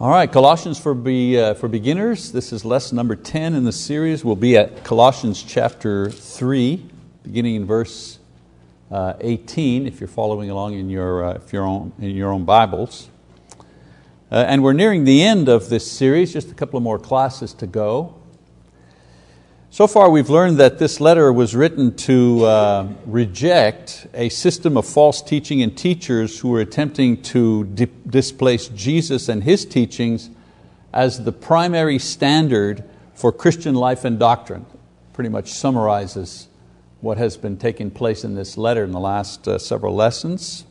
All right, Colossians for, be, uh, for beginners. This is lesson number 10 in the series. We'll be at Colossians chapter 3, beginning in verse uh, 18, if you're following along in your, uh, if you're on, in your own Bibles. Uh, and we're nearing the end of this series, just a couple of more classes to go. So far, we've learned that this letter was written to uh, reject a system of false teaching and teachers who were attempting to di- displace Jesus and His teachings as the primary standard for Christian life and doctrine. Pretty much summarizes what has been taking place in this letter in the last uh, several lessons.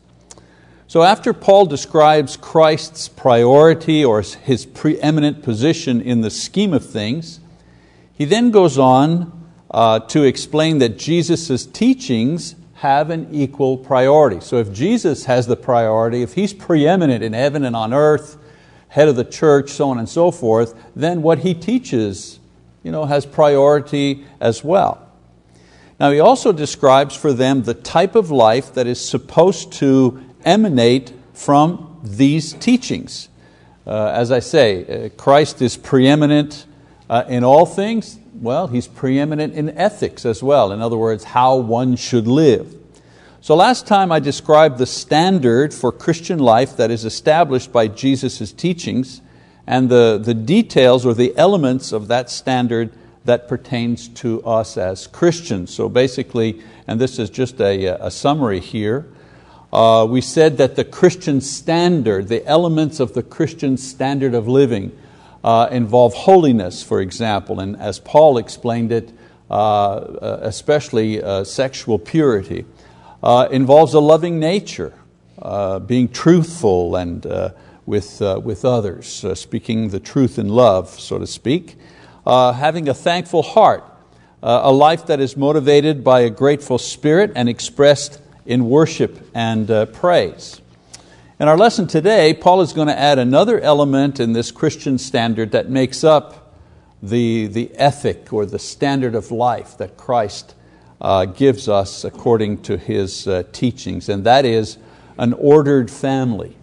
So, after Paul describes Christ's priority or His preeminent position in the scheme of things, he then goes on uh, to explain that Jesus' teachings have an equal priority. So if Jesus has the priority, if He's preeminent in heaven and on earth, head of the church, so on and so forth, then what He teaches you know, has priority as well. Now He also describes for them the type of life that is supposed to emanate from these teachings. Uh, as I say, uh, Christ is preeminent uh, in all things, well, he's preeminent in ethics as well. In other words, how one should live. So last time I described the standard for Christian life that is established by Jesus' teachings and the, the details or the elements of that standard that pertains to us as Christians. So basically, and this is just a, a summary here, uh, we said that the Christian standard, the elements of the Christian standard of living, uh, involve holiness, for example, and as Paul explained it, uh, uh especially uh, sexual purity, uh, involves a loving nature, being truthful and with, with others, speaking the truth in love, so to speak, having a thankful heart, a life that is motivated by a grateful spirit and expressed in worship and praise. In our lesson today, Paul is going to add another element in this Christian standard that makes up the, the ethic or the standard of life that Christ uh, gives us according to his uh, teachings, and that is an ordered family.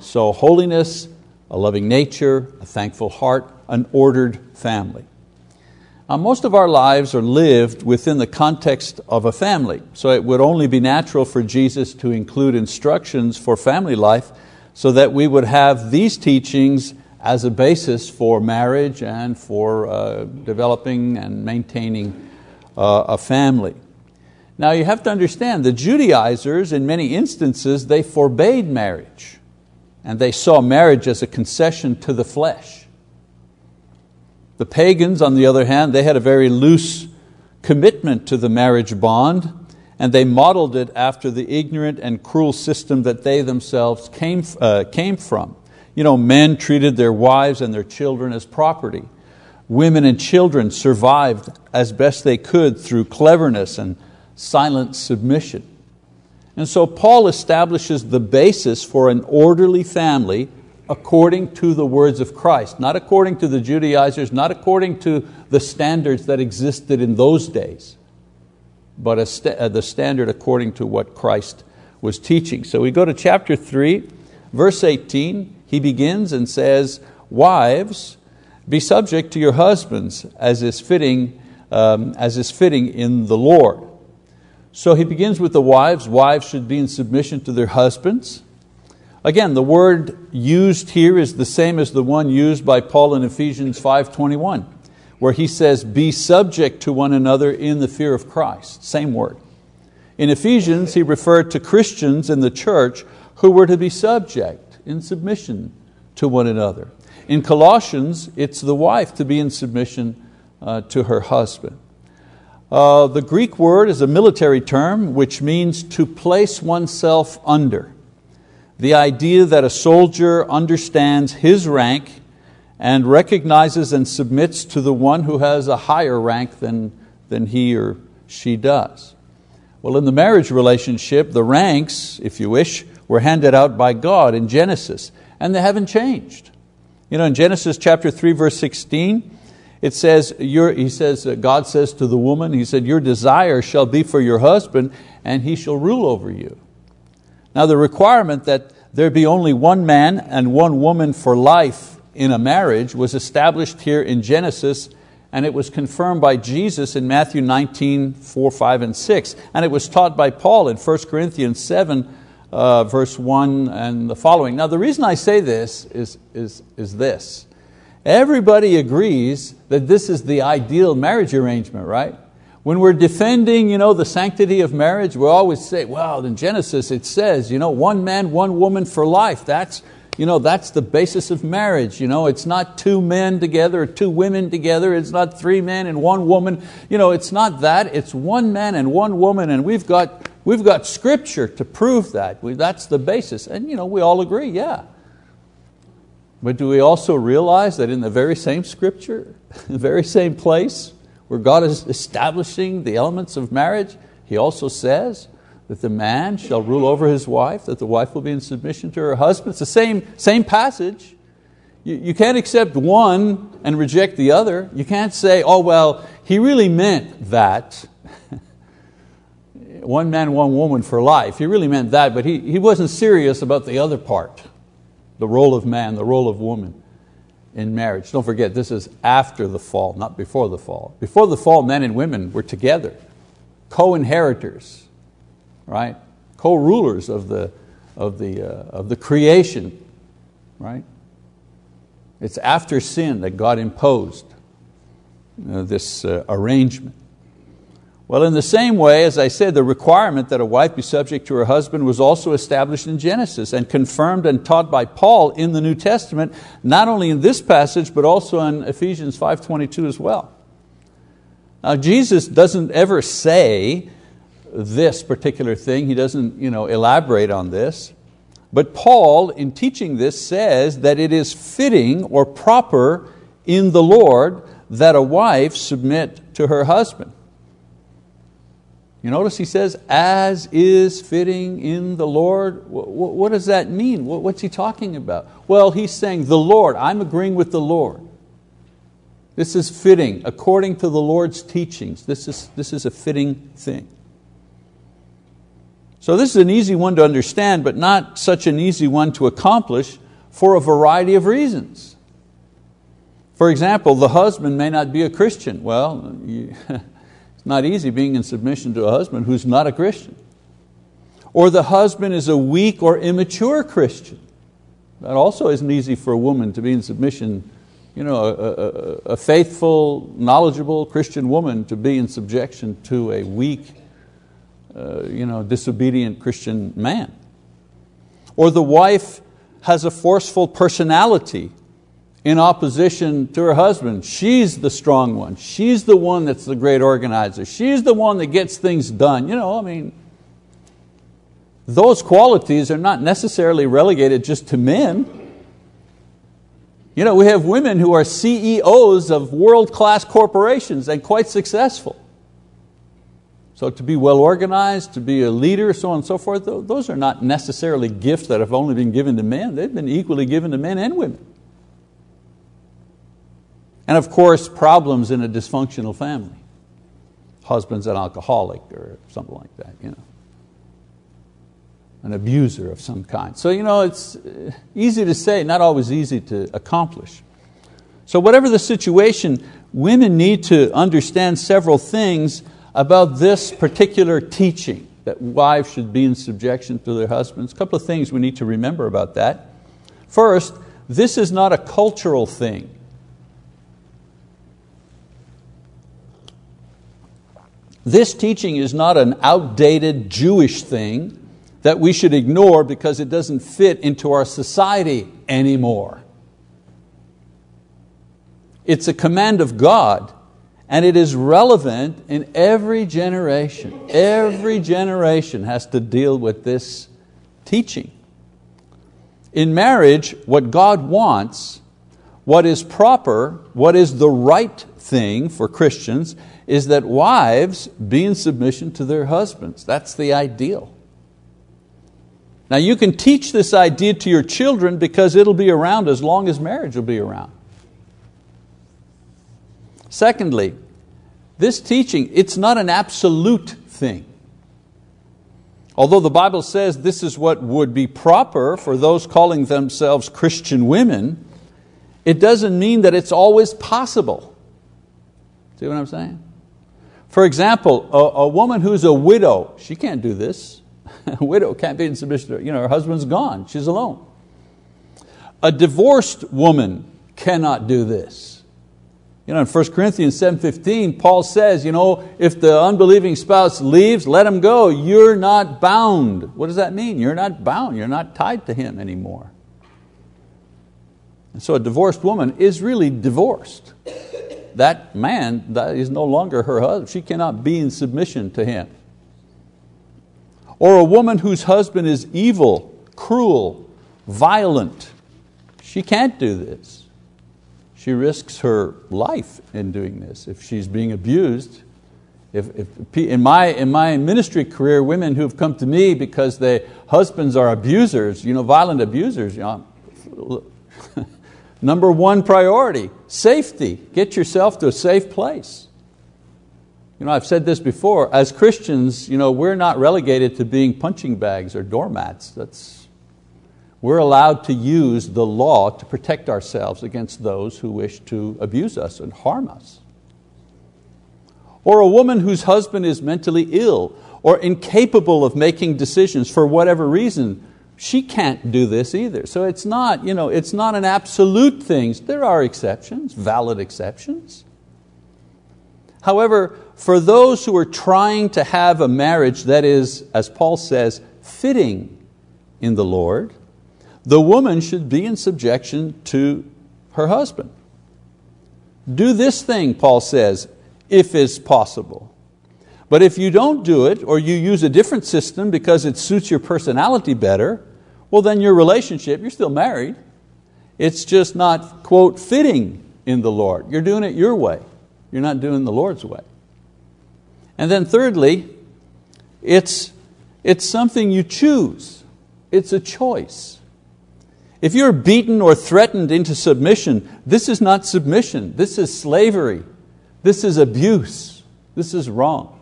So, holiness, a loving nature, a thankful heart, an ordered family. Now, most of our lives are lived within the context of a family, so it would only be natural for Jesus to include instructions for family life so that we would have these teachings as a basis for marriage and for uh, developing and maintaining uh, a family. Now you have to understand, the Judaizers in many instances, they forbade marriage and they saw marriage as a concession to the flesh. The pagans, on the other hand, they had a very loose commitment to the marriage bond, and they modeled it after the ignorant and cruel system that they themselves came, uh, came from. You know, men treated their wives and their children as property. Women and children survived as best they could through cleverness and silent submission. And so Paul establishes the basis for an orderly family according to the words of Christ, not according to the Judaizers, not according to the standards that existed in those days, but st uh, the standard according to what Christ was teaching. So we go to chapter 3, verse 18. He begins and says, Wives, be subject to your husbands as is fitting, um, as is fitting in the Lord. So he begins with the wives. Wives should be in submission to their husbands. Again, the word used here is the same as the one used by Paul in Ephesians 5.21, where he says, be subject to one another in the fear of Christ. Same word. In Ephesians, he referred to Christians in the church who were to be subject, in submission to one another. In Colossians, it's the wife to be in submission uh, to her husband. Uh, the Greek word is a military term which means to place oneself under the idea that a soldier understands his rank and recognizes and submits to the one who has a higher rank than, than he or she does. Well, in the marriage relationship, the ranks, if you wish, were handed out by God in Genesis, and they haven't changed. You know, in Genesis chapter 3, verse 16, it says, he says, uh, God says to the woman, He said, Your desire shall be for your husband, and he shall rule over you. Now, the requirement that there be only one man and one woman for life in a marriage was established here in Genesis and it was confirmed by Jesus in Matthew 19, 4, 5, and 6. And it was taught by Paul in 1 Corinthians 7, uh, verse 1 and the following. Now, the reason I say this is, is, is this. Everybody agrees that this is the ideal marriage arrangement, right? When we're defending you know, the sanctity of marriage, we always say, well, in Genesis it says, you know, one man, one woman for life. That's, you know, that's the basis of marriage. You know, it's not two men together or two women together. It's not three men and one woman. You know, it's not that. It's one man and one woman, and we've got, we've got scripture to prove that. We, that's the basis. And you know, we all agree, yeah. But do we also realize that in the very same scripture, the very same place where God is establishing the elements of marriage, He also says, that the man shall rule over his wife, that the wife will be in submission to her husband. It's the same, same passage. You, you can't accept one and reject the other. You can't say, oh, well, he really meant that. one man, one woman for life. He really meant that, but he, he wasn't serious about the other part the role of man, the role of woman in marriage. Don't forget, this is after the fall, not before the fall. Before the fall, men and women were together, co inheritors right? Co-rulers of the, of, the, uh, of the creation, right? It's after sin that God imposed uh, this uh, arrangement. Well, in the same way, as I said, the requirement that a wife be subject to her husband was also established in Genesis and confirmed and taught by Paul in the New Testament, not only in this passage, but also in Ephesians 5.22 as well. Now, Jesus doesn't ever say this particular thing. He doesn't you know, elaborate on this. But Paul, in teaching this, says that it is fitting or proper in the Lord that a wife submit to her husband. You notice he says, as is fitting in the Lord. What does that mean? What's he talking about? Well, he's saying, the Lord, I'm agreeing with the Lord. This is fitting according to the Lord's teachings. This is, this is a fitting thing. So this is an easy one to understand, but not such an easy one to accomplish for a variety of reasons. For example, the husband may not be a Christian. Well, you, it's not easy being in submission to a husband who's not a Christian. Or the husband is a weak or immature Christian. That also isn't easy for a woman to be in submission, you know, a, a, a faithful, knowledgeable Christian woman to be in subjection to a weak, uh, you know, disobedient Christian man. Or the wife has a forceful personality in opposition to her husband. She's the strong one. She's the one that's the great organizer. She's the one that gets things done. You know, I mean, those qualities are not necessarily relegated just to men. You know, we have women who are CEOs of world-class corporations and quite successful. So to be well organized, to be a leader, so on and so forth, those are not necessarily gifts that have only been given to men. They've been equally given to men and women. And of course, problems in a dysfunctional family. Husband's an alcoholic or something like that. You know. An abuser of some kind. So you know, it's uh, easy to say, not always easy to accomplish. So whatever the situation, women need to understand several things about this particular teaching that wives should be in subjection to their husbands. A couple of things we need to remember about that. First, this is not a cultural thing. This teaching is not an outdated Jewish thing that we should ignore because it doesn't fit into our society anymore. It's a command of God and it is relevant in every generation. Every generation has to deal with this teaching. In marriage, what God wants, what is proper, what is the right thing for Christians, is that wives be in submission to their husbands. That's the ideal. Now you can teach this idea to your children because it'll be around as long as marriage will be around. Secondly, this teaching, it's not an absolute thing. Although the Bible says this is what would be proper for those calling themselves Christian women, it doesn't mean that it's always possible. See what I'm saying? For example, a, a woman who's a widow, she can't do this. a widow can't be in submission to, you know, her husband's gone, she's alone. A divorced woman cannot do this. You know, in 1 Corinthians 7.15, Paul says, you know, if the unbelieving spouse leaves, let him go. You're not bound. What does that mean? You're not bound. You're not tied to him anymore. And so a divorced woman is really divorced. That man that is no longer her husband. She cannot be in submission to him. Or a woman whose husband is evil, cruel, violent. She can't do this. She risks her life in doing this. If she's being abused, if, if, in, my, in my ministry career, women who've come to me because their husbands are abusers, you know, violent abusers, you know, number one priority, safety. Get yourself to a safe place. You know, I've said this before, as Christians, you know, we're not relegated to being punching bags or doormats. That's, we're allowed to use the law to protect ourselves against those who wish to abuse us and harm us. Or a woman whose husband is mentally ill or incapable of making decisions for whatever reason, she can't do this either. So it's not, you know, it's not an absolute thing. There are exceptions, valid exceptions. However, for those who are trying to have a marriage that is, as Paul says, fitting in the Lord, the woman should be in subjection to her husband. Do this thing, Paul says, if it's possible. But if you don't do it, or you use a different system because it suits your personality better, well, then your relationship, you're still married. It's just not, quote, fitting in the Lord. You're doing it your way. You're not doing the Lord's way. And then thirdly, it's, it's something you choose. It's a choice. If you're beaten or threatened into submission, this is not submission. This is slavery. This is abuse. This is wrong.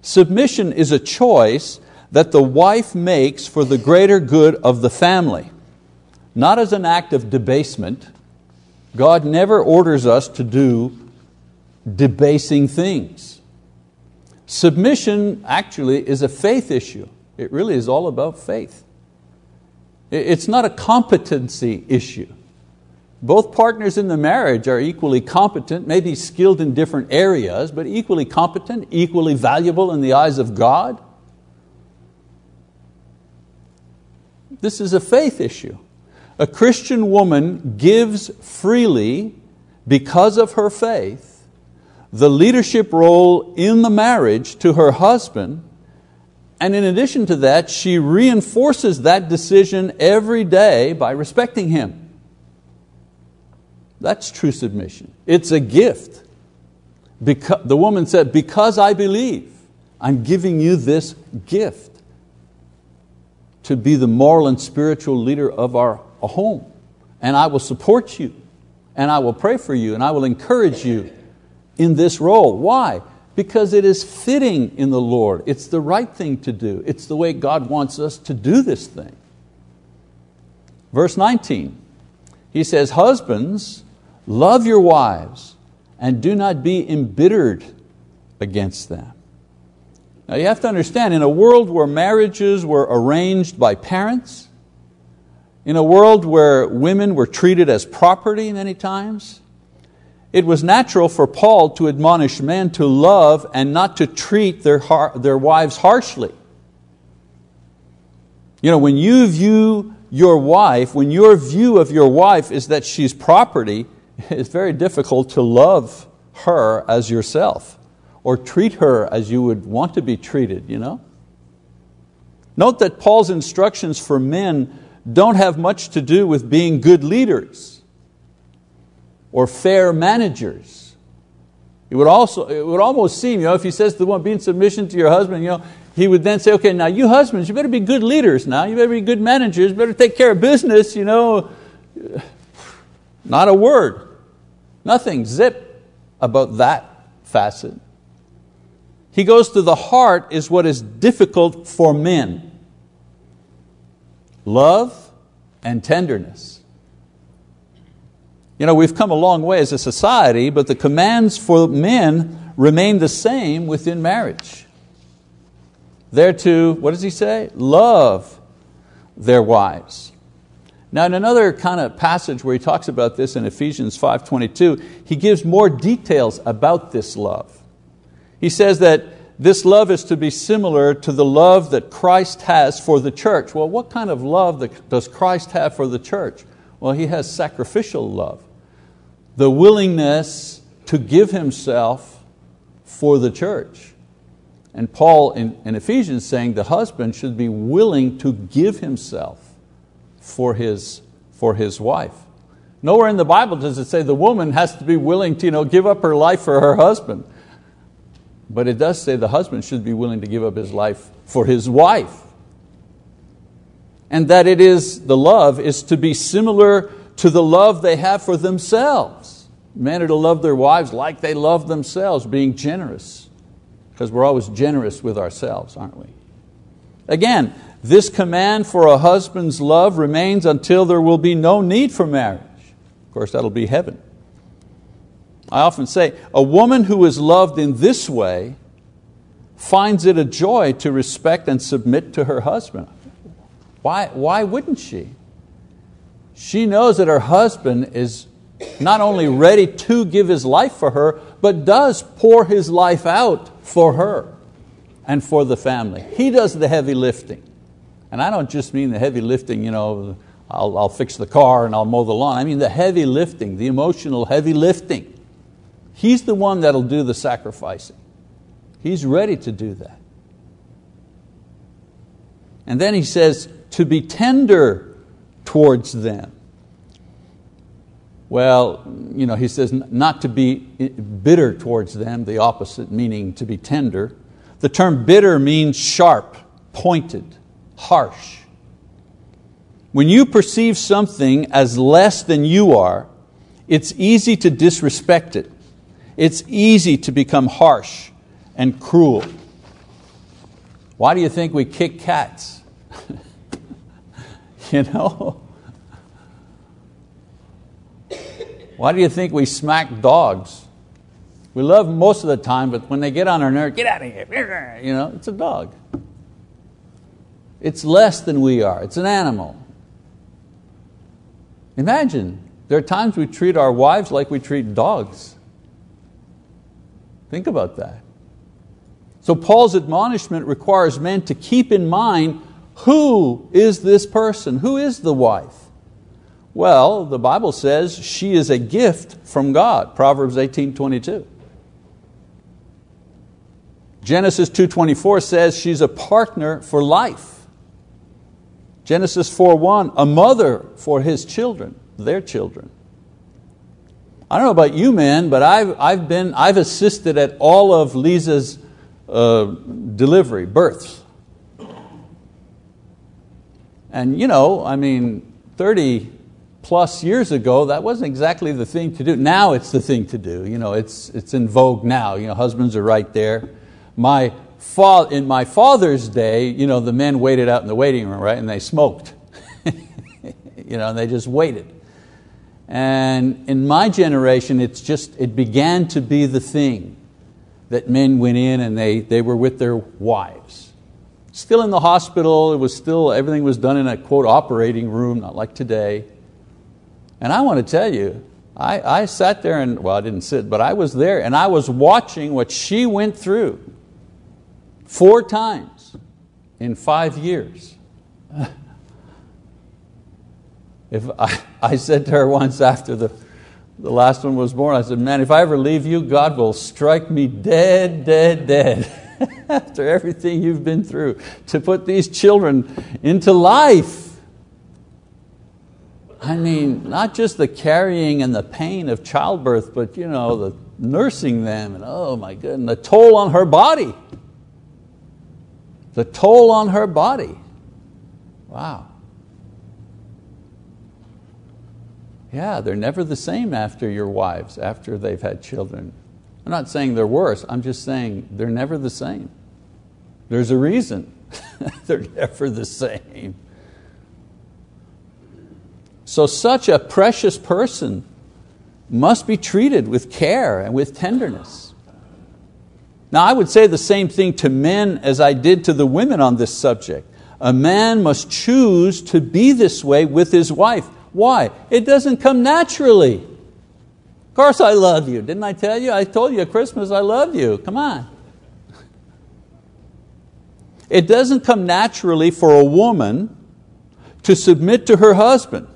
Submission is a choice that the wife makes for the greater good of the family, not as an act of debasement. God never orders us to do debasing things. Submission actually is a faith issue. It really is all about faith. It's not a competency issue. Both partners in the marriage are equally competent, maybe skilled in different areas, but equally competent, equally valuable in the eyes of God. This is a faith issue. A Christian woman gives freely because of her faith the leadership role in the marriage to her husband, and in addition to that, she reinforces that decision every day by respecting him. That's true submission. It's a gift. Because, the woman said, Because I believe, I'm giving you this gift to be the moral and spiritual leader of our home. And I will support you, and I will pray for you, and I will encourage you in this role. Why? Because it is fitting in the Lord. It's the right thing to do. It's the way God wants us to do this thing. Verse 19, he says, Husbands, love your wives and do not be embittered against them. Now you have to understand, in a world where marriages were arranged by parents, in a world where women were treated as property many times, it was natural for Paul to admonish men to love and not to treat their, their wives harshly. You know, when you view your wife, when your view of your wife is that she's property, it's very difficult to love her as yourself or treat her as you would want to be treated. You know? Note that Paul's instructions for men don't have much to do with being good leaders or fair managers. It would, also, it would almost seem, you know, if he says to the one, be in submission to your husband, you know, he would then say, okay, now you husbands, you better be good leaders now, you better be good managers, you better take care of business, you know. Not a word, nothing, zip about that facet. He goes to the heart is what is difficult for men. Love and tenderness. You know, we've come a long way as a society, but the commands for men remain the same within marriage. They're to, what does he say? Love their wives. Now in another kind of passage where he talks about this in Ephesians 5.22, he gives more details about this love. He says that this love is to be similar to the love that Christ has for the church. Well, what kind of love does Christ have for the church? Well, He has sacrificial love. The willingness to give Himself for the church. And Paul in, in Ephesians saying the husband should be willing to give himself for his, for his wife. Nowhere in the Bible does it say the woman has to be willing to you know, give up her life for her husband. But it does say the husband should be willing to give up his life for his wife. And that it is, the love is to be similar to the love they have for themselves. Men are to love their wives like they love themselves, being generous. Because we're always generous with ourselves, aren't we? Again, this command for a husband's love remains until there will be no need for marriage. Of course, that'll be heaven. I often say, a woman who is loved in this way finds it a joy to respect and submit to her husband. Why, why wouldn't she? She knows that her husband is not only ready to give his life for her, but does pour his life out for her and for the family. He does the heavy lifting. And I don't just mean the heavy lifting, you know, I'll, I'll fix the car and I'll mow the lawn. I mean the heavy lifting, the emotional heavy lifting. He's the one that'll do the sacrificing. He's ready to do that. And then he says, to be tender towards them. Well, you know, he says not to be eh, bitter towards them, the opposite meaning to be tender. The term bitter means sharp, pointed, harsh. When you perceive something as less than you are, it's easy to disrespect it. It's easy to become harsh and cruel. Why do you think we kick cats? you know? Why do you think we smack dogs? We love them most of the time, but when they get on our nerve, get out of here. You know, it's a dog. It's less than we are. It's an animal. Imagine, there are times we treat our wives like we treat dogs. Think about that. So Paul's admonishment requires men to keep in mind who is this person? Who is the wife? Well, the Bible says she is a gift from God, Proverbs 18, 22. Genesis 2.24 says she's a partner for life. Genesis 4.1, a mother for his children, their children. I don't know about you men, but I've, I've, been, I've assisted at all of Lisa's uh, delivery, births. And you know, I mean, 30 plus years ago, that wasn't exactly the thing to do. Now it's the thing to do. You know, it's, it's in vogue now. You know, husbands are right there. My fa- in my father's day, you know, the men waited out in the waiting room, right, and they smoked. you know, and they just waited. And in my generation, it's just, it began to be the thing that men went in and they, they were with their wives. Still in the hospital, it was still, everything was done in a quote operating room, not like today. And I want to tell you, I, I sat there and, well, I didn't sit, but I was there and I was watching what she went through four times in five years. If I, I said to her once after the, the last one was born, I said, man, if I ever leave you, God will strike me dead, dead, dead after everything you've been through to put these children into life. I mean, not just the carrying and the pain of childbirth, but you know, the nursing them, and oh my goodness, the toll on her body. The toll on her body. Wow. Yeah, they're never the same after your wives, after they've had children. I'm not saying they're worse, I'm just saying they're never the same. There's a reason they're never the same. So, such a precious person must be treated with care and with tenderness. Now, I would say the same thing to men as I did to the women on this subject. A man must choose to be this way with his wife. Why? It doesn't come naturally. Of course, I love you. Didn't I tell you? I told you at Christmas I love you. Come on. It doesn't come naturally for a woman to submit to her husband.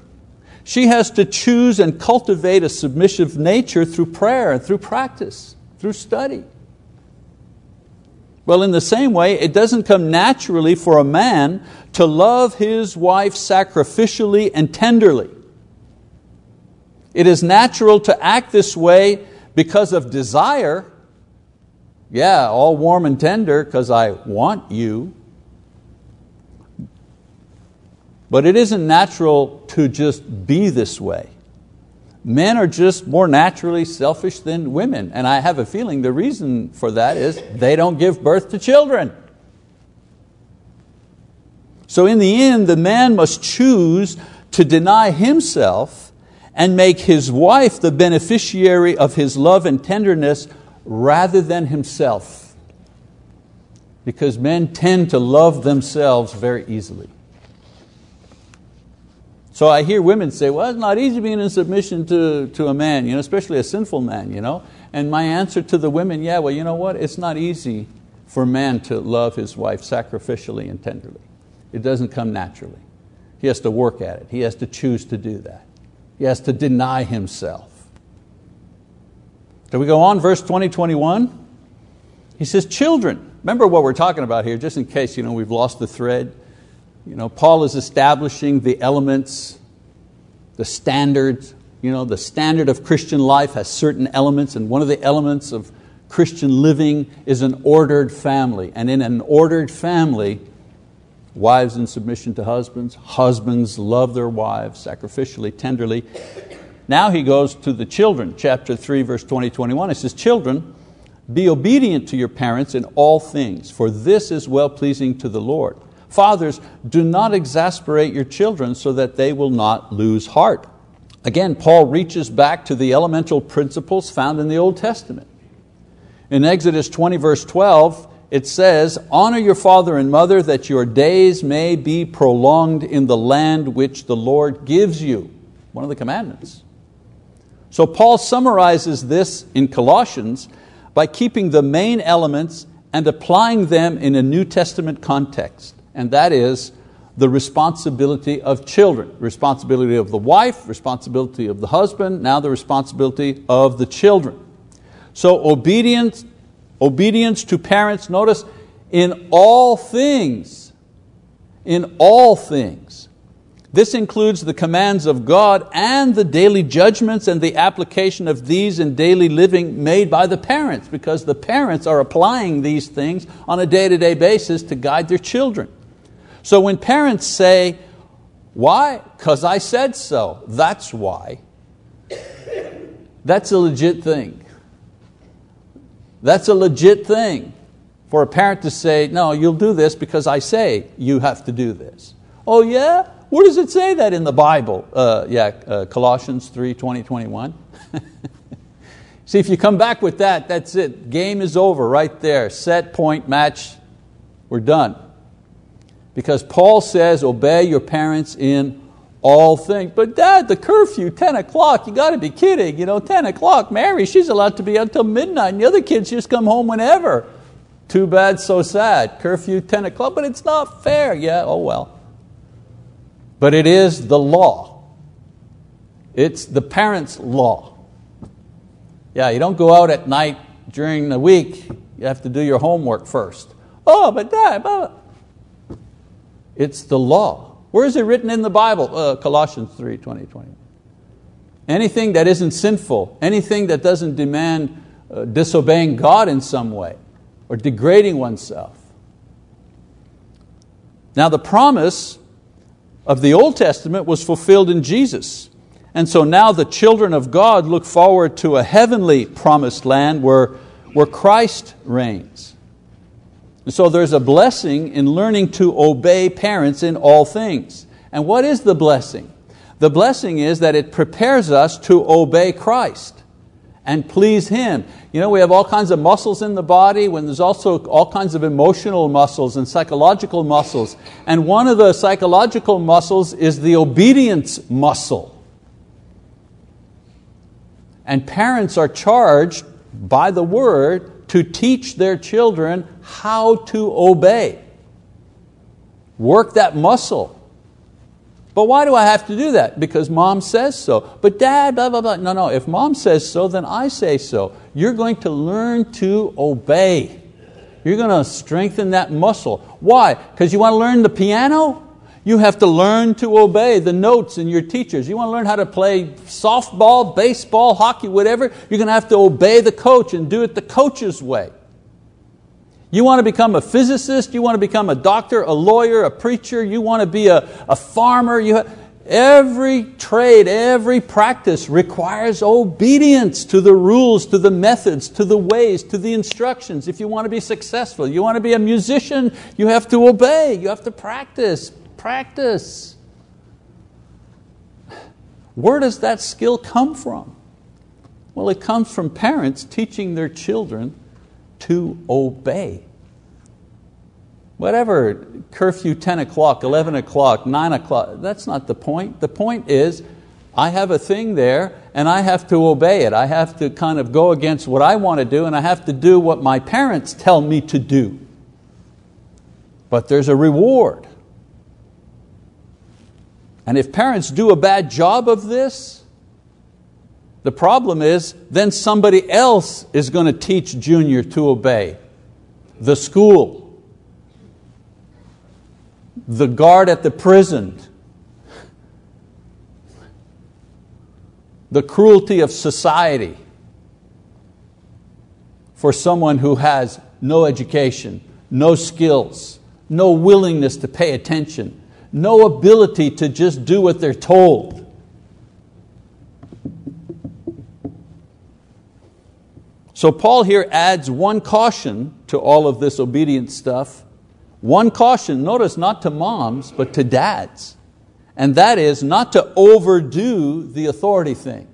She has to choose and cultivate a submissive nature through prayer and through practice, through study. Well, in the same way, it doesn't come naturally for a man to love his wife sacrificially and tenderly. It is natural to act this way because of desire. Yeah, all warm and tender because I want you. But it isn't natural to just be this way. Men are just more naturally selfish than women, and I have a feeling the reason for that is they don't give birth to children. So, in the end, the man must choose to deny himself and make his wife the beneficiary of his love and tenderness rather than himself. Because men tend to love themselves very easily. So I hear women say, well, it's not easy being in submission to, to a man, you know, especially a sinful man. You know? And my answer to the women, yeah, well, you know what? It's not easy for man to love his wife sacrificially and tenderly. It doesn't come naturally. He has to work at it. He has to choose to do that. He has to deny himself. So we go on, verse 20, 21. He says, children. Remember what we're talking about here, just in case you know, we've lost the thread. You know, Paul is establishing the elements, the standards. You know, the standard of Christian life has certain elements, and one of the elements of Christian living is an ordered family. And in an ordered family, wives in submission to husbands, husbands love their wives sacrificially, tenderly. Now he goes to the children, chapter 3, verse 20, 21. He says, Children, be obedient to your parents in all things, for this is well pleasing to the Lord. Fathers, do not exasperate your children so that they will not lose heart. Again, Paul reaches back to the elemental principles found in the Old Testament. In Exodus 20, verse 12, it says, Honor your father and mother that your days may be prolonged in the land which the Lord gives you. One of the commandments. So Paul summarizes this in Colossians by keeping the main elements and applying them in a New Testament context and that is the responsibility of children, responsibility of the wife, responsibility of the husband, now the responsibility of the children. So obedience, obedience to parents, notice, in all things, in all things. This includes the commands of God and the daily judgments and the application of these in daily living made by the parents, because the parents are applying these things on a day to day basis to guide their children. So when parents say, why? Because I said so, that's why. That's a legit thing. That's a legit thing for a parent to say, no, you'll do this because I say you have to do this. Oh yeah? Where does it say that in the Bible? Uh, yeah, uh, Colossians 3, 20, 21. See, if you come back with that, that's it. Game is over right there. Set, point, match, we're done. Because Paul says, obey your parents in all things. But dad, the curfew, 10 o'clock, you got to be kidding. You know, 10 o'clock, Mary, she's allowed to be until midnight, and the other kids just come home whenever. Too bad, so sad. Curfew, 10 o'clock, but it's not fair. Yeah, oh well. But it is the law. It's the parents' law. Yeah, you don't go out at night during the week. You have to do your homework first. Oh, but dad, but it's the law. Where is it written in the Bible? Uh, Colossians 3, 20, 20. Anything that isn't sinful, anything that doesn't demand uh, disobeying God in some way or degrading oneself. Now the promise of the Old Testament was fulfilled in Jesus. And so now the children of God look forward to a heavenly promised land where, where Christ reigns. So there's a blessing in learning to obey parents in all things. And what is the blessing? The blessing is that it prepares us to obey Christ and please Him. You know, we have all kinds of muscles in the body when there's also all kinds of emotional muscles and psychological muscles. And one of the psychological muscles is the obedience muscle. And parents are charged by the word to teach their children how to obey. Work that muscle. But why do I have to do that? Because mom says so. But dad, blah, blah, blah. No, no, if mom says so, then I say so. You're going to learn to obey. You're going to strengthen that muscle. Why? Because you want to learn the piano? You have to learn to obey the notes in your teachers. You want to learn how to play softball, baseball, hockey, whatever? You're going to have to obey the coach and do it the coach's way. You want to become a physicist, you want to become a doctor, a lawyer, a preacher, you want to be a, a farmer. You have, every trade, every practice requires obedience to the rules, to the methods, to the ways, to the instructions. If you want to be successful, you want to be a musician, you have to obey, you have to practice, practice. Where does that skill come from? Well, it comes from parents teaching their children to obey. Whatever, curfew 10 o'clock, 11 o'clock, 9 o'clock, that's not the point. The point is, I have a thing there and I have to obey it. I have to kind of go against what I want to do and I have to do what my parents tell me to do. But there's a reward. And if parents do a bad job of this, the problem is then somebody else is going to teach Junior to obey. The school, the guard at the prison, the cruelty of society for someone who has no education, no skills, no willingness to pay attention, no ability to just do what they're told. So Paul here adds one caution to all of this obedience stuff. One caution, notice not to moms, but to dads. And that is not to overdo the authority thing.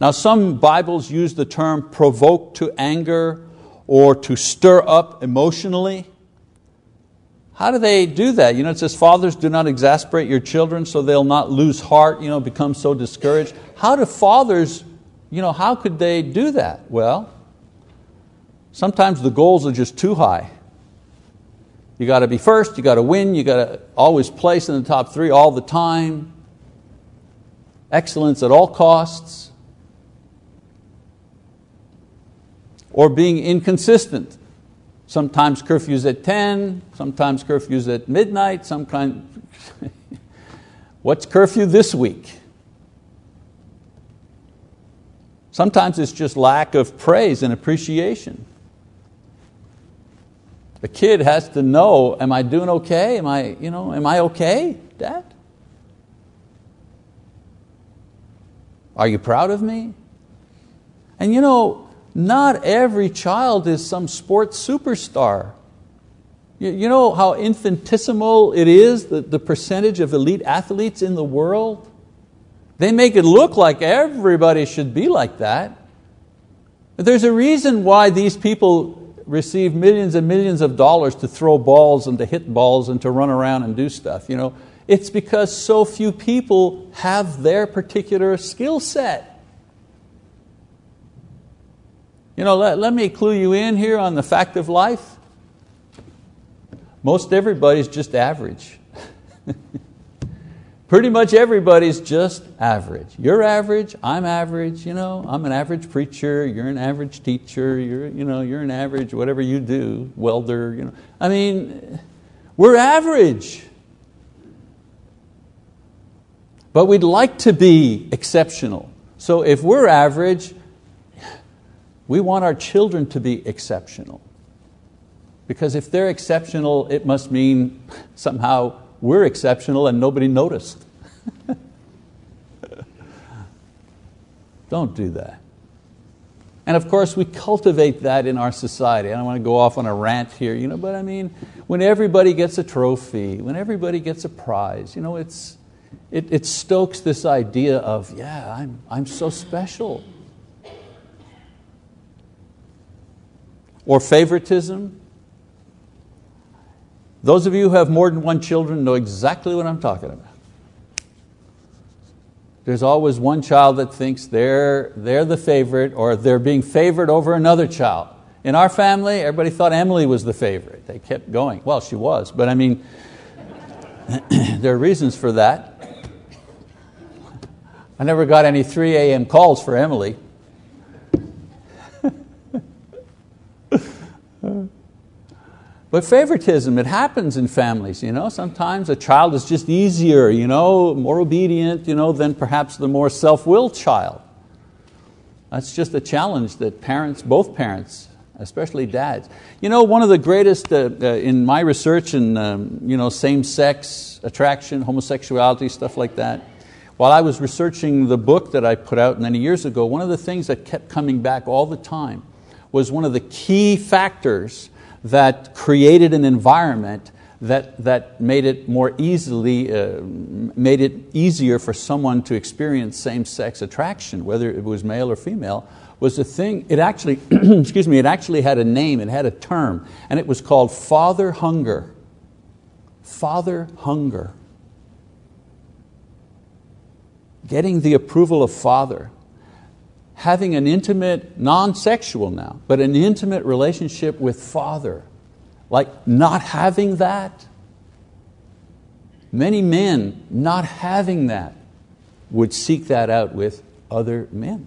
Now some Bibles use the term provoke to anger or to stir up emotionally. How do they do that? You know, it says, fathers, do not exasperate your children so they'll not lose heart, you know, become so discouraged. How do fathers you know, how could they do that? Well, sometimes the goals are just too high. You got to be first, you got to win, you got to always place in the top three all the time. Excellence at all costs. Or being inconsistent. Sometimes curfews at 10, sometimes curfews at midnight, sometimes. What's curfew this week? Sometimes it's just lack of praise and appreciation. A kid has to know, am I doing okay? Am I, you know, am I okay, Dad? Are you proud of me? And you know, not every child is some sports superstar. You, know how infinitesimal it is, the percentage of elite athletes in the world? They make it look like everybody should be like that. But there's a reason why these people receive millions and millions of dollars to throw balls and to hit balls and to run around and do stuff. You know, it's because so few people have their particular skill set. You know, let, let me clue you in here on the fact of life. Most everybody's just average. Pretty much everybody's just average. You're average, I'm average, you know, I'm an average preacher, you're an average teacher, you're, you know, you're an average whatever you do, welder, you know. I mean, we're average. But we'd like to be exceptional. So if we're average, we want our children to be exceptional. Because if they're exceptional, it must mean somehow we're exceptional and nobody noticed. Don't do that. And of course, we cultivate that in our society. I don't want to go off on a rant here, you know, but I mean, when everybody gets a trophy, when everybody gets a prize, you know, it's, it, it stokes this idea of, yeah, I'm, I'm so special. Or favoritism. Those of you who have more than one children know exactly what I'm talking about. There's always one child that thinks they're, they're the favorite or they're being favored over another child. In our family, everybody thought Emily was the favorite. They kept going. Well, she was, but I mean, there are reasons for that. I never got any 3 a.m. calls for Emily. But favoritism, it happens in families. You know? Sometimes a child is just easier, you know, more obedient you know, than perhaps the more self-willed child. That's just a challenge that parents, both parents, especially dads. You know, one of the greatest, uh, uh, in my research in um, you know, same-sex attraction, homosexuality, stuff like that, while I was researching the book that I put out many years ago, one of the things that kept coming back all the time was one of the key factors that created an environment that, that made it more easily, uh, made it easier for someone to experience same-sex attraction, whether it was male or female, was a thing, it actually, excuse me, it actually had a name, it had a term, and it was called father hunger. Father hunger getting the approval of father, having an intimate, non-sexual now, but an intimate relationship with father, like not having that. Many men not having that would seek that out with other men.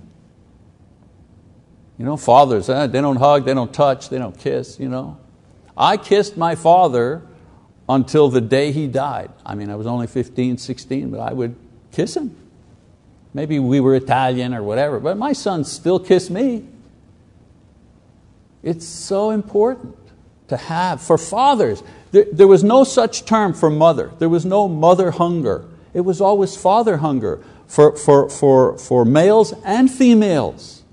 You know, fathers, eh, they don't hug, they don't touch, they don't kiss. You know. I kissed my father until the day he died. I mean, I was only 15, 16, but I would kiss him. Maybe we were Italian or whatever, but my son still kissed me. It's so important to have. For fathers, there, there was no such term for mother. There was no mother hunger. It was always father hunger for, for, for, for males and females.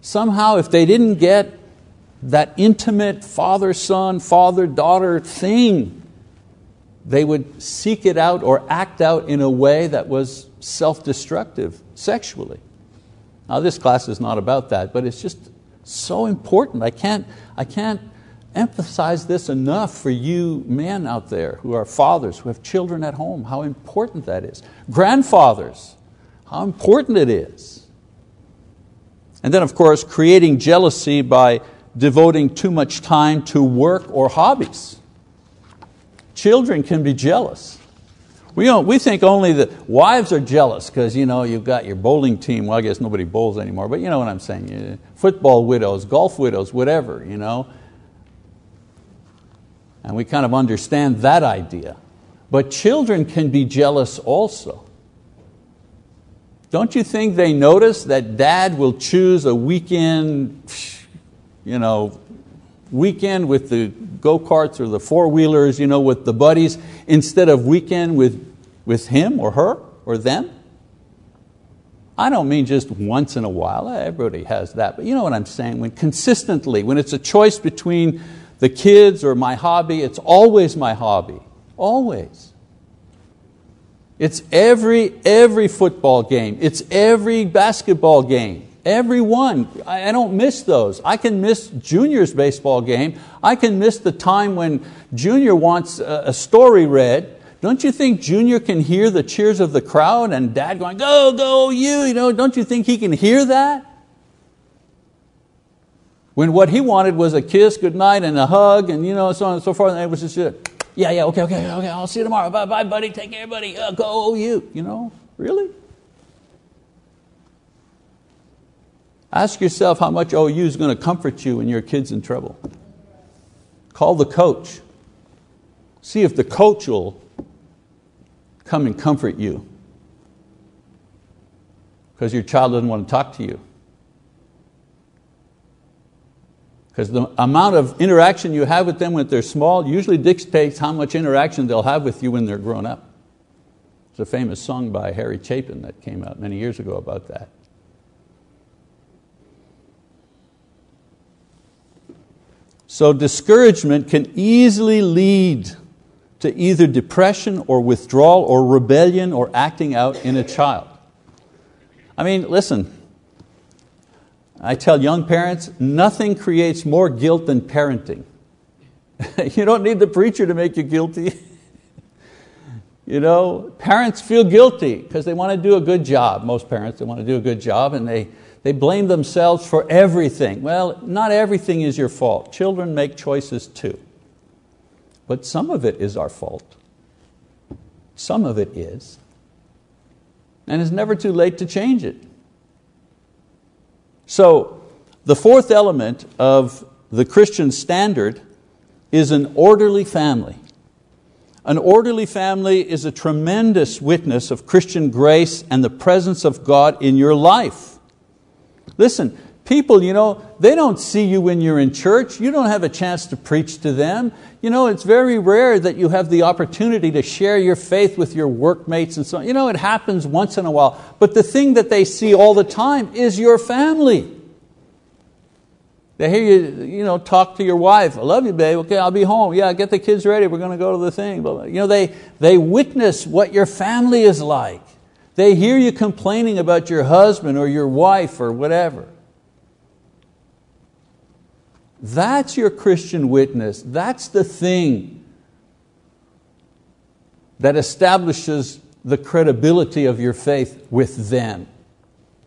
Somehow, if they didn't get that intimate father son, father daughter thing, they would seek it out or act out in a way that was self-destructive sexually. Now this class is not about that, but it's just so important. I can't, I can't emphasize this enough for you men out there who are fathers, who have children at home, how important that is. Grandfathers, how important it is. And then of course, creating jealousy by devoting too much time to work or hobbies. Children can be jealous. We, don't, we think only that wives are jealous because you know, you've got your bowling team. Well, I guess nobody bowls anymore, but you know what I'm saying. Football widows, golf widows, whatever. You know. And we kind of understand that idea. But children can be jealous also. Don't you think they notice that dad will choose a weekend, you know, weekend with the go-karts or the four-wheelers you know, with the buddies instead of weekend with, with him or her or them? I don't mean just once in a while, everybody has that, but you know what I'm saying, when consistently, when it's a choice between the kids or my hobby, it's always my hobby, always. It's every, every football game, it's every basketball game. Every one. I don't miss those. I can miss Junior's baseball game. I can miss the time when Junior wants a story read. Don't you think Junior can hear the cheers of the crowd and dad going, go, go, you, you know, don't you think he can hear that? When what he wanted was a kiss, good night, and a hug, and you know, so on and so forth, and it was just, yeah, yeah, okay, okay, okay, I'll see you tomorrow. Bye, bye, buddy, take care, buddy. Uh, go, you, you know, really? Ask yourself how much OU is going to comfort you when your kid's in trouble. Call the coach. See if the coach will come and comfort you because your child doesn't want to talk to you. Because the amount of interaction you have with them when they're small usually dictates how much interaction they'll have with you when they're grown up. It's a famous song by Harry Chapin that came out many years ago about that. So discouragement can easily lead to either depression or withdrawal or rebellion or acting out in a child. I mean, listen, I tell young parents, nothing creates more guilt than parenting. you don't need the preacher to make you guilty. you know, parents feel guilty because they want to do a good job. Most parents, they want to do a good job and they, they blame themselves for everything. Well, not everything is your fault. Children make choices too. But some of it is our fault. Some of it is. And it's never too late to change it. So, the fourth element of the Christian standard is an orderly family. An orderly family is a tremendous witness of Christian grace and the presence of God in your life. Listen, people, you know, they don't see you when you're in church. You don't have a chance to preach to them. You know, it's very rare that you have the opportunity to share your faith with your workmates and so on. You know, it happens once in a while. But the thing that they see all the time is your family. They hear you, you know, talk to your wife. I love you, babe. Okay, I'll be home. Yeah, get the kids ready. We're going to go to the thing. You know, they, they witness what your family is like. They hear you complaining about your husband or your wife or whatever. That's your Christian witness. That's the thing that establishes the credibility of your faith with them.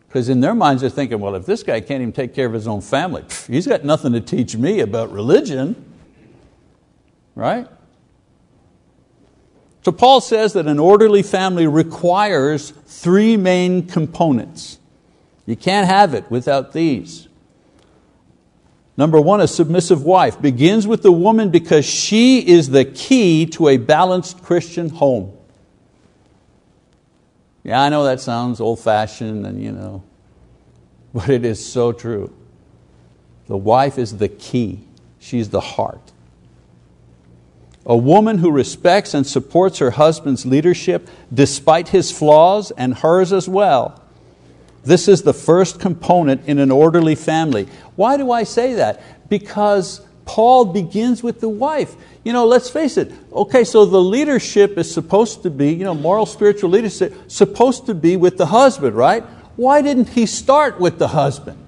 Because in their minds, they're thinking, well, if this guy can't even take care of his own family, he's got nothing to teach me about religion. Right? So Paul says that an orderly family requires three main components. You can't have it without these. Number one, a submissive wife begins with the woman because she is the key to a balanced Christian home. Yeah, I know that sounds old fashioned and you know, but it is so true. The wife is the key, she's the heart. A woman who respects and supports her husband's leadership despite his flaws and hers as well. This is the first component in an orderly family. Why do I say that? Because Paul begins with the wife. You know, let's face it. Okay, so the leadership is supposed to be, you know, moral spiritual leadership, supposed to be with the husband, right? Why didn't he start with the husband?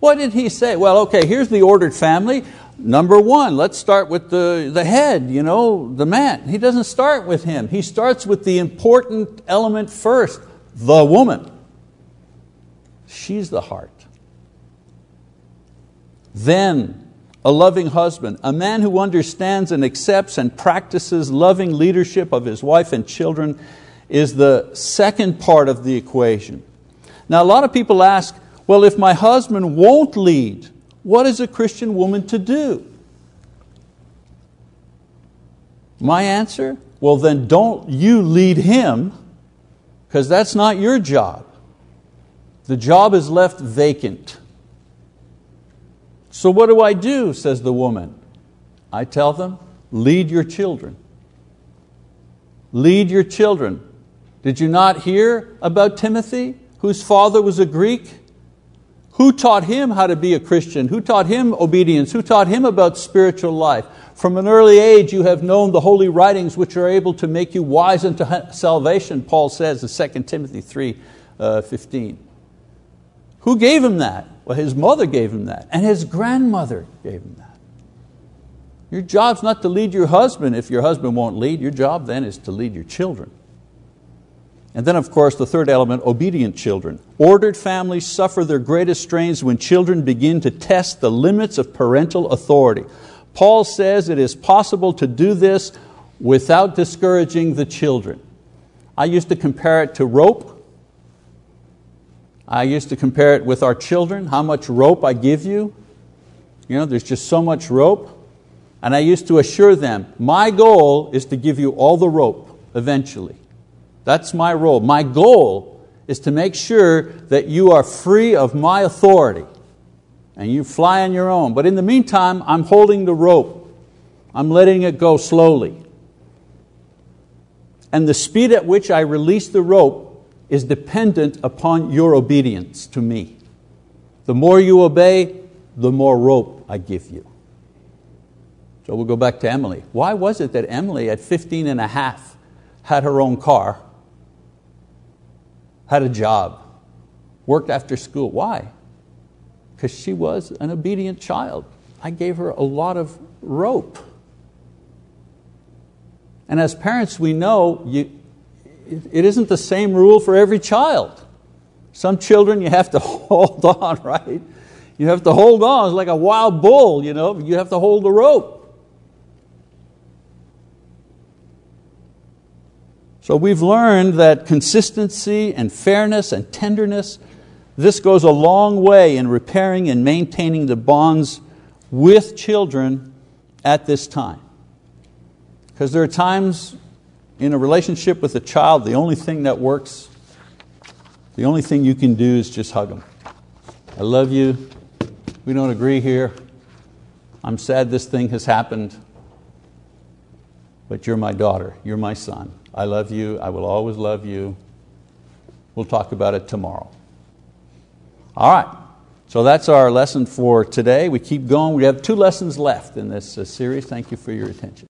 What did he say? Well, okay, here's the ordered family. Number one, let's start with the, the head, you know, the man. He doesn't start with him. He starts with the important element first, the woman. She's the heart. Then a loving husband, a man who understands and accepts and practices loving leadership of his wife and children, is the second part of the equation. Now, a lot of people ask, well, if my husband won't lead, what is a Christian woman to do? My answer, well, then don't you lead him, because that's not your job. The job is left vacant. So what do I do, says the woman? I tell them, lead your children. Lead your children. Did you not hear about Timothy, whose father was a Greek? Who taught him how to be a Christian? Who taught him obedience? Who taught him about spiritual life? From an early age you have known the holy writings which are able to make you wise unto salvation, Paul says in 2 Timothy 3, uh, 15. Who gave him that? Well, his mother gave him that, and his grandmother gave him that. Your job's not to lead your husband if your husband won't lead. Your job then is to lead your children. And then, of course, the third element obedient children. Ordered families suffer their greatest strains when children begin to test the limits of parental authority. Paul says it is possible to do this without discouraging the children. I used to compare it to rope. I used to compare it with our children, how much rope I give you. You know, there's just so much rope. And I used to assure them, my goal is to give you all the rope eventually. That's my role. My goal is to make sure that you are free of my authority and you fly on your own. But in the meantime, I'm holding the rope. I'm letting it go slowly. And the speed at which I release the rope is dependent upon your obedience to me. The more you obey, the more rope I give you. So we'll go back to Emily. Why was it that Emily, at 15 and a half, had her own car, had a job, worked after school? Why? Because she was an obedient child. I gave her a lot of rope. And as parents, we know you, it isn't the same rule for every child. Some children you have to hold on, right? You have to hold on. It's like a wild bull, you know. You have to hold the rope. So we've learned that consistency and fairness and tenderness, this goes a long way in repairing and maintaining the bonds with children at this time. Because there are times in a relationship with a child, the only thing that works, the only thing you can do is just hug them. I love you. We don't agree here. I'm sad this thing has happened, but you're my daughter, you're my son. I love you, I will always love you. We'll talk about it tomorrow. All right, so that's our lesson for today. We keep going. We have two lessons left in this uh, series. Thank you for your attention.